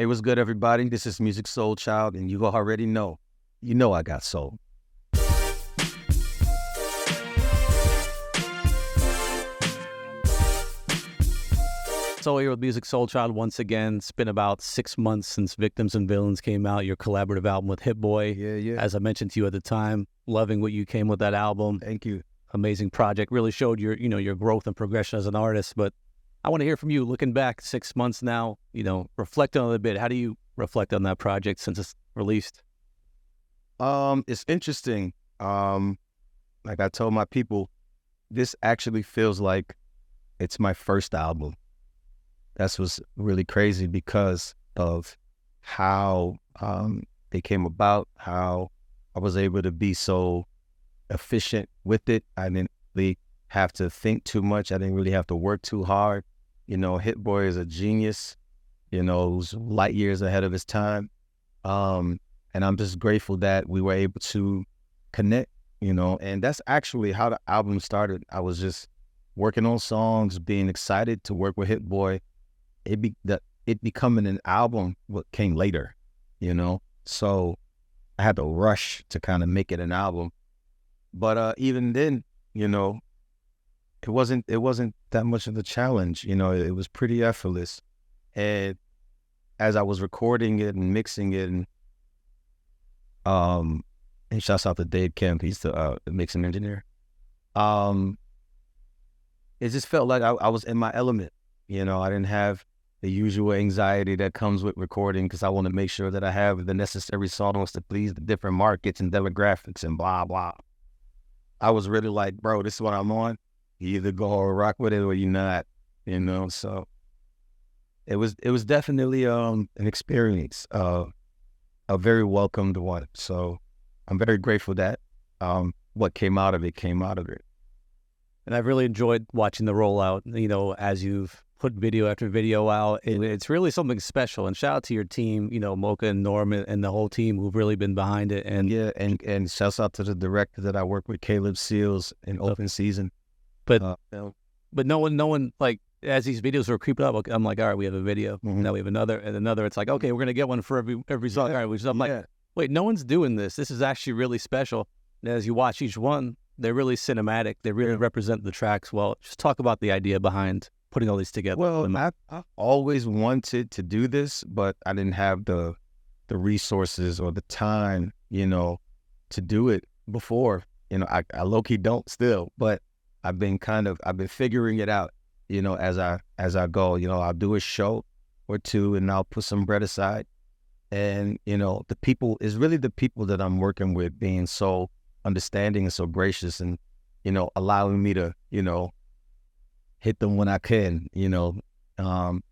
Hey, what's good, everybody? This is Musiq Soulchild, and you already know, you know I got soul. So here with Musiq Soulchild once again. It's been about six months since Victims and Villains came out, your collaborative album with Hit-Boy. Yeah, yeah. As I mentioned to you at the time, loving what you came with that album. Thank you. Amazing project. Really showed your, you know, your growth and progression as an artist. But I want to hear from you, looking back six months now, you know, reflect on it a bit. How do you reflect on that project since it's released? Um, it's interesting. Um, like I told my people, this actually feels like it's my first album. That's what's really crazy because of how um, they came about, how I was able to be so efficient with it. I didn't really have to think too much. I didn't really have to work too hard. You know, Hit-Boy is a genius, you know, who's light years ahead of his time. Um, and I'm just grateful that we were able to connect, you know, and that's actually how the album started. I was just working on songs, being excited to work with Hit-Boy it be the it becoming an album what came later, you know. So I had to rush to kind of make it an album. But uh, even then, you know, it wasn't it wasn't that much of a challenge. You know, it was pretty effortless. And as I was recording it and mixing it, and um, and shouts out to Dave Kemp, he's the, uh, mixing engineer. Um, it just felt like I, I was in my element. You know, I didn't have the usual anxiety that comes with recording because I want to make sure that I have the necessary songs to please the different markets and demographics and blah blah. I was really like, bro, this is what I'm on. You either go or rock with it or you're not, you know. So it was it was definitely um an experience, uh, a very welcomed one. So I'm very grateful that um what came out of it came out of it. And I've really enjoyed watching the rollout. You know, as you've put video after video out. It, it's really something special. And shout out to your team, you know, Mocha and Norman and the whole team who've really been behind it. And yeah, and and shouts out to the director that I work with, Caleb Seals, in open season. But uh, but no one, no one like as these videos were creeping up, I'm like, all right, we have a video. Mm-hmm. Now we have another and another. It's like, okay, we're gonna get one for every every song. All right, which I'm like, yeah. wait, no one's doing this. This is actually really special. And as you watch each one, they're really cinematic. They really represent the tracks well. Just talk about the idea behind putting all these together? Well, I, I always wanted to do this, but I didn't have the the resources or the time, you know, to do it before. You know, I, I low key don't still, but I've been kind of I've been figuring it out, you know, as I as I go. You know, I'll do a show or two and I'll put some bread aside. And, you know, the people is really the people that I'm working with being so understanding and so gracious and, you know, allowing me to, you know, hit them when I can, you know, um,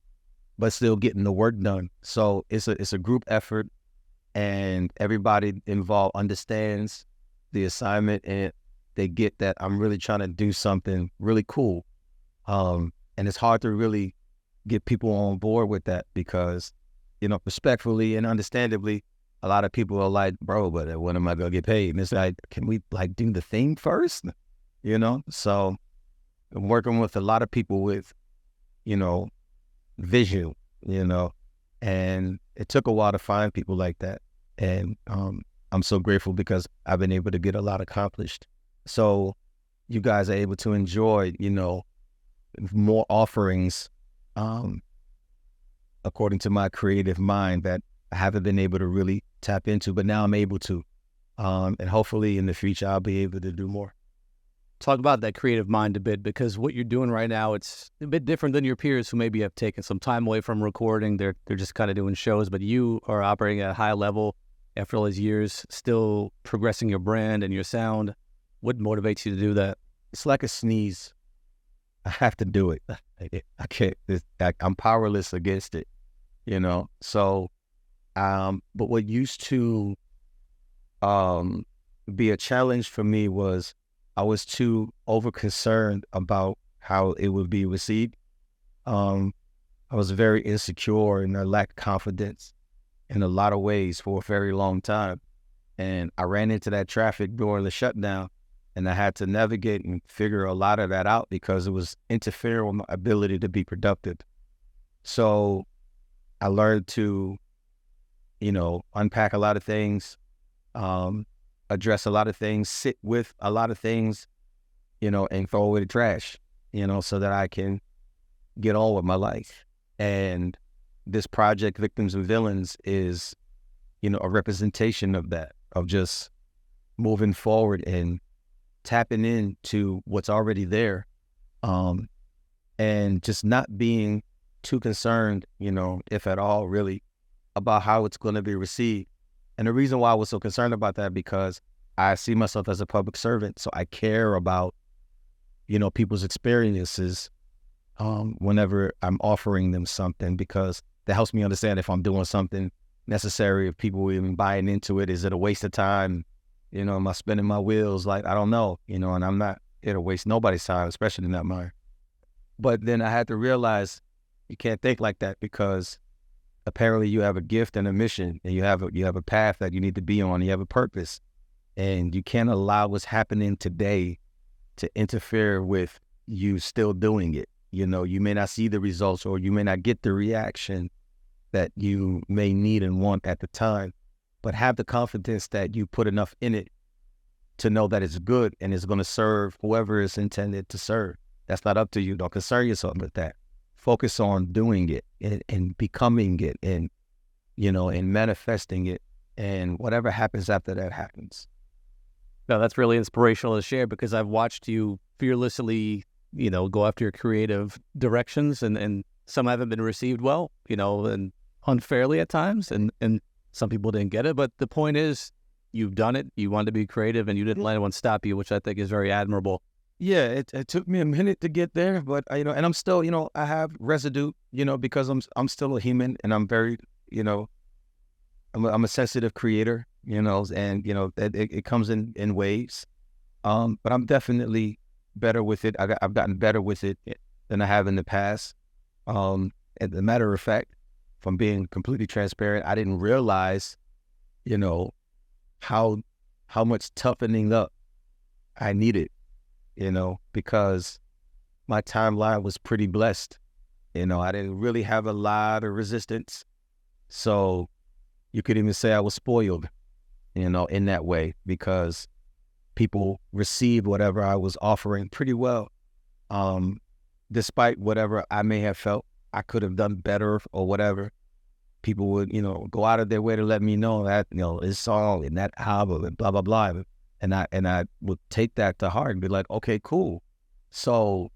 but still getting the work done. So it's a it's a group effort, and everybody involved understands the assignment, and they get that I'm really trying to do something really cool. Um, and it's hard to really get people on board with that because, you know, respectfully and understandably, a lot of people are like, "Bro, but when am I gonna get paid?" And it's like, can we like do the thing first? You know, so I'm working with a lot of people with, you know, vision, you know, and it took a while to find people like that. And um, I'm so grateful because I've been able to get a lot accomplished. So you guys are able to enjoy, you know, more offerings um, according to my creative mind that I haven't been able to really tap into, but now I'm able to. Um, and hopefully in the future, I'll be able to do more. Talk about that creative mind a bit because what you're doing right now it's a bit different than your peers who maybe have taken some time away from recording. They're they're just kind of doing shows but you are operating at a high level after all these years still progressing your brand and your sound what motivates you to do that? It's like a sneeze. I have to do it. I can't i'm powerless against it you know? So um but what used to um be a challenge for me was I was too over concerned about how it would be received. Um, I was very insecure and I lacked confidence in a lot of ways for a very long time. And I ran into that traffic during the shutdown and I had to navigate and figure a lot of that out because it was interfering with my ability to be productive. So I learned to, you know, unpack a lot of things, um, address a lot of things, sit with a lot of things, you know, and throw away the trash, you know, so that I can get on with my life. And this project, Victims and Villains, is, you know, a representation of that, of just moving forward and tapping into what's already there. Um, and just not being too concerned, you know, if at all, really, about how it's going to be received. And the reason why I was so concerned about that because I see myself as a public servant, so I care about, you know, people's experiences um, whenever I'm offering them something because that helps me understand if I'm doing something necessary, if people even buying into it. Is it a waste of time? You know, am I spinning my wheels? Like I don't know, you know, and I'm not here to waste nobody's time, especially not mine. But then I had to realize you can't think like that because apparently you have a gift and a mission and you have a you have a path that you need to be on you have a purpose and you can't allow what's happening today to interfere with you still doing it you know you may not see the results or you may not get the reaction that you may need and want at the time but have the confidence that you put enough in it to know that it's good and it's going to serve whoever is intended to serve. That's not up to you. Don't concern yourself with that. Focus on doing it and, and becoming it and you know and manifesting it and whatever happens after that happens. No that's really inspirational to share because i've watched you fearlessly you know go after your creative directions and and some haven't been received well you know and unfairly at times and and some people didn't get it but the point is you've done it you wanted to be creative and you didn't let anyone stop you which i think is very admirable yeah, it, it took me a minute to get there, but I, you know, and I'm still, you know, I have residue, you know, because I'm I'm still a human and I'm very, you know, I'm a, I'm a sensitive creator, you know, and you know it, it comes in in waves. Um, but I'm definitely better with it. I got, I've gotten better with it than I have in the past. Um, as a matter of fact, from being completely transparent, I didn't realize, you know, how how much toughening up I needed you know, because my timeline was pretty blessed. You know, I didn't really have a lot of resistance. So you could even say I was spoiled, you know, in that way because people received whatever I was offering pretty well. Um, despite whatever I may have felt I could have done better or whatever, people would, you know, go out of their way to let me know that, you know, this song and that album and blah, blah, blah and I and I would take that to heart and be like, okay, cool. So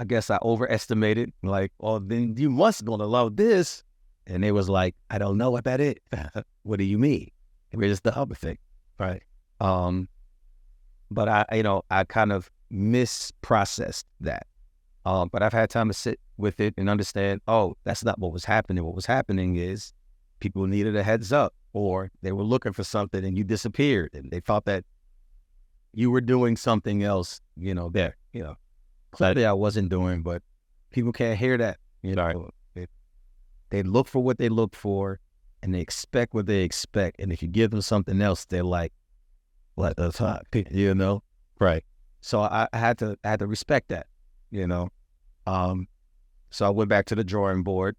I guess I overestimated. Like, oh, then you must gonna love this. And it was like, I don't know what it. what do you mean? It was the other thing, right? Um, but I, you know, I kind of misprocessed that. Um, but I've had time to sit with it and understand. Oh, that's not what was happening. What was happening is people needed a heads up, or they were looking for something and you disappeared, and they thought that you were doing something else, you know, there, you know. Clearly I wasn't doing, but people can't hear that. You know, they, they look for what they look for and they expect what they expect. And if you give them something else, they're like, what the fuck? You know? Right. So I, I had to I had to respect that, you know. Um, so I went back to the drawing board.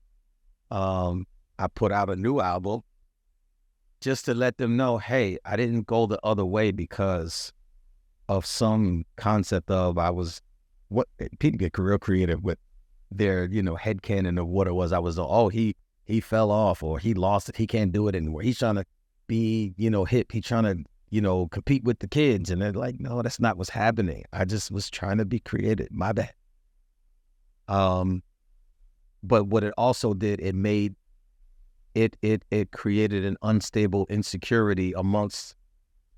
Um, I put out a new album just to let them know, hey, I didn't go the other way because of some concept of I was what eh, people get real creative with their you know head canon of what it was. I was oh he he fell off or he lost it. He can't do it anymore. He's trying to be you know hip. He's trying to you know compete with the kids, and they're like, no, that's not what's happening. I just was trying to be creative. My bad. Um, but what it also did, it made it it it created an unstable insecurity amongst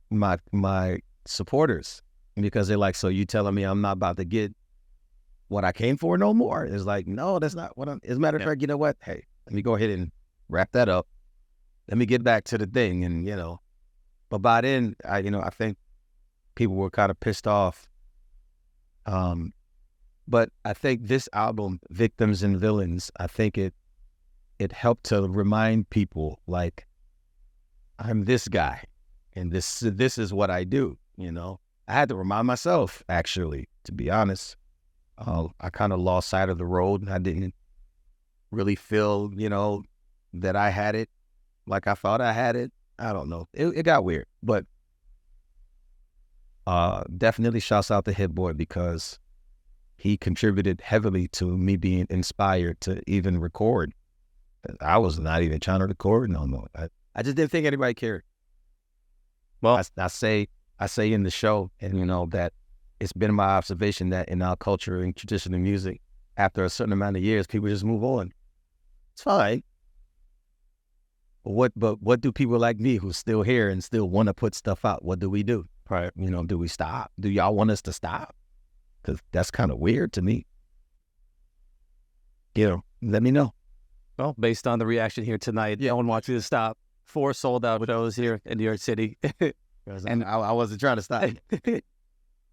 my my supporters because they're like, so you telling me I'm not about to get what I came for no more? It's like, no, that's not what I'm. As a matter of yeah. fact, you know what? Hey, let me go ahead and wrap that up. Let me get back to the thing, and you know, but by then, I you know, I think people were kind of pissed off. Um, but I think this album, Victims and Villains, I think it it helped to remind people like I'm this guy, and this this is what I do you know, I had to remind myself, actually, to be honest. Uh, I kind of lost sight of the road. And I didn't really feel, you know, that I had it like I thought I had it. I don't know. It, it got weird, but uh, definitely shouts out to Hit-Boy because he contributed heavily to me being inspired to even record. I was not even trying to record no more. I, I just didn't think anybody cared. Well, I, I say I say in the show, and you know that it's been my observation that in our culture and traditional music, after a certain amount of years, people just move on. It's fine. But what but what do people like me who's still here and still want to put stuff out? What do we do? Right. You know, do we stop? Do y'all want us to stop? Because that's kind of weird to me. You know, let me know. Well, based on the reaction here tonight, yeah. no one wants you to stop. Four sold out shows here in New York City. and I, I wasn't trying to stop.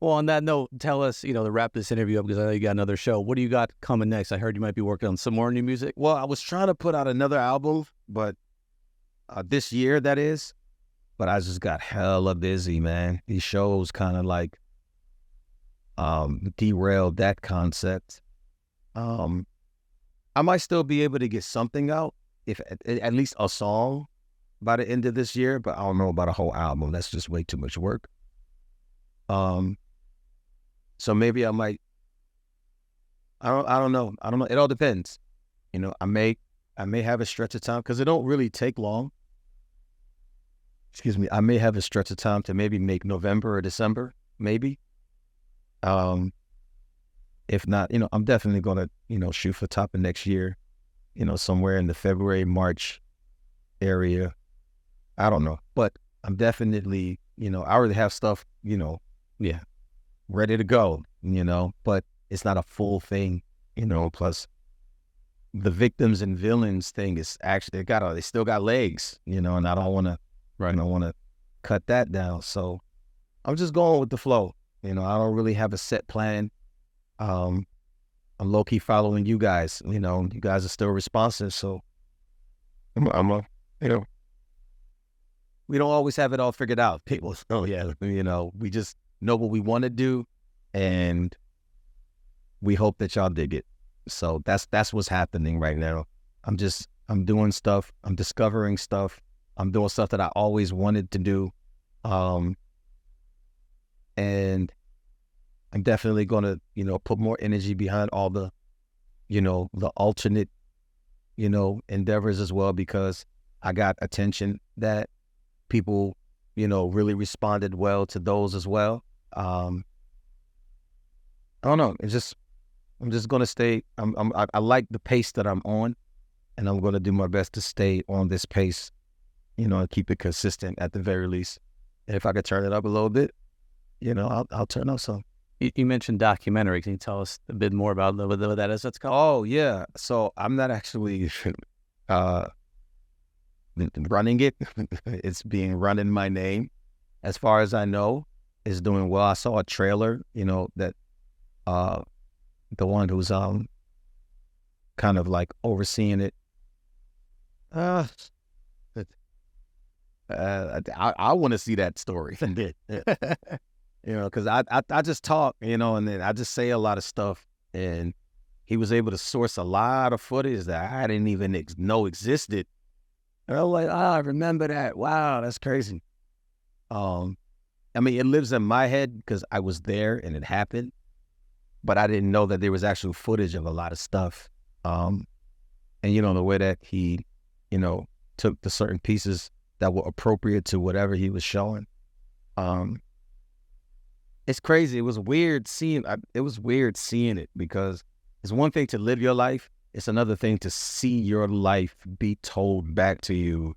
well, on that note, tell us, you know, to wrap this interview up because I know you got another show. What do you got coming next? I heard you might be working on some more new music. Well, I was trying to put out another album, but uh, this year that is. But I just got hella busy, man. These shows kind of like um, derailed that concept. Um, I might still be able to get something out, if at, least a song by the end of this year, but I don't know about a whole album. That's just way too much work. Um, so maybe I might. I don't. I don't know. I don't know. It all depends. You know, I may. I may have a stretch of time because it don't really take long excuse me, I may have a stretch of time to maybe make November or December, maybe. Um, if not, you know, I'm definitely gonna, you know, shoot for top of next year, you know, somewhere in the February, March area. I don't know, but I'm definitely, you know, I already have stuff, you know, yeah, ready to go, you know, but it's not a full thing, you know. Plus, the victims and villains thing is actually they got, they still got legs, you know, and I don't want to Right. I want to cut that down. So I'm just going with the flow. You know, I don't really have a set plan. Um, I'm low key following you guys. You know, you guys are still responsive. So I'm, I'm a, you know, we don't always have it all figured out. People, oh yeah, you know, we just know what we want to do, and we hope that y'all dig it. So that's that's what's happening right now. I'm just I'm doing stuff. I'm discovering stuff. I'm doing stuff that I always wanted to do. Um, and I'm definitely going to, you know, put more energy behind all the, you know, the alternate, you know, endeavors as well because I got attention that people, you know, really responded well to those as well. Um, I don't know. It's just, I'm just going to stay. I'm, I'm, I, I like the pace that I'm on, and I'm going to do my best to stay on this pace you know, and keep it consistent at the very least. And if I could turn it up a little bit, you know, I'll, I'll turn up some. You, you mentioned documentary. Can you tell us a bit more about what, what that is? That's called. Oh yeah. So I'm not actually uh, running it. it's being run in my name. As far as I know, it's doing well. I saw a trailer. You know that uh, the one who's um kind of like overseeing it. Uh, uh, I, I want to see that story. You know, because I, I I just talk, you know, and then I just say a lot of stuff, and he was able to source a lot of footage that I didn't even ex- know existed. And I was like, oh, I remember that. Wow, that's crazy. Um, I mean, it lives in my head because I was there and it happened, but I didn't know that there was actual footage of a lot of stuff. Um, and you know the way that he, you know, took the certain pieces that were appropriate to whatever he was showing. Um, it's crazy. It was weird seeing. It was weird seeing it because it's one thing to live your life. It's another thing to see your life be told back to you.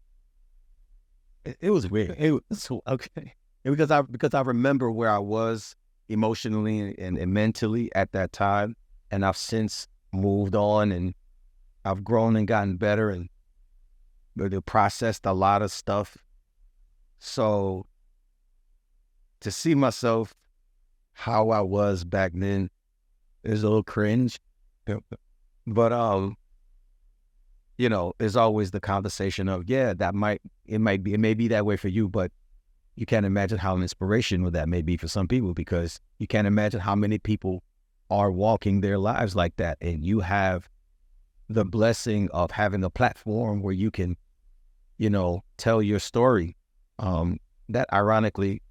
It, it was weird. It was okay And because I because I remember where I was emotionally and, and mentally at that time, and I've since moved on and I've grown and gotten better and really processed a lot of stuff. So to see myself how I was back then is a little cringe. But um, you know, there's always the conversation of, yeah, that might it might be it may be that way for you, but you can't imagine how inspirational that may be for some people because you can't imagine how many people are walking their lives like that. And you have the blessing of having a platform where you can, you know, tell your story. Um, that ironically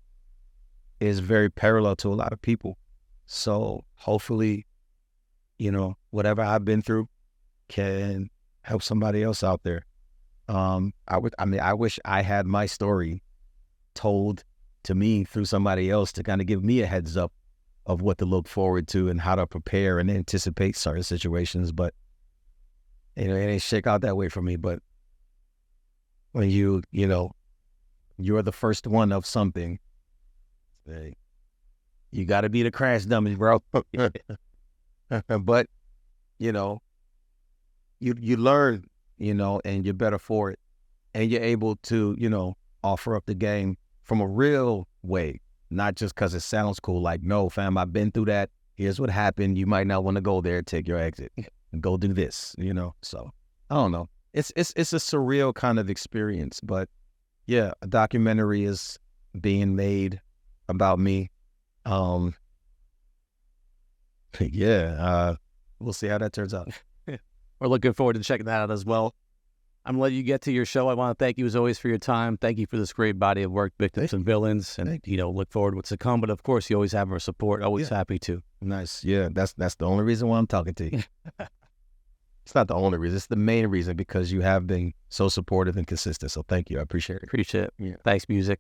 is very parallel to a lot of people. So hopefully, you know, whatever I've been through can help somebody else out there. Um, I would, I mean, I wish I had my story told to me through somebody else to kind of give me a heads up of what to look forward to and how to prepare and anticipate certain situations. But you know, it ain't shake out that way for me. But when you, you know, you're the first one of something, hey, you got to be the crash dummy, bro. but you know, you you learn, you know, and you're better for it, and you're able to, you know, offer up the game from a real way, not just because it sounds cool. Like, no, fam, I've been through that. Here's what happened. You might not want to go there. Take your exit and go do this. You know. So I don't know. It's it's it's a surreal kind of experience, but yeah, a documentary is being made about me. Um, yeah, uh, we'll see how that turns out. We're looking forward to checking that out as well. I'm gonna let you get to your show. I want to thank you as always for your time. Thank you for this great body of work, victims and villains, and you know, look forward to what's to come. But of course, you always have our support. Always yeah. happy to. Nice. Yeah, that's that's the only reason why I'm talking to you. it's not the only reason. It's the main reason because you have been so supportive and consistent. So thank you. I appreciate it. Appreciate it. Yeah. Thanks, Musiq.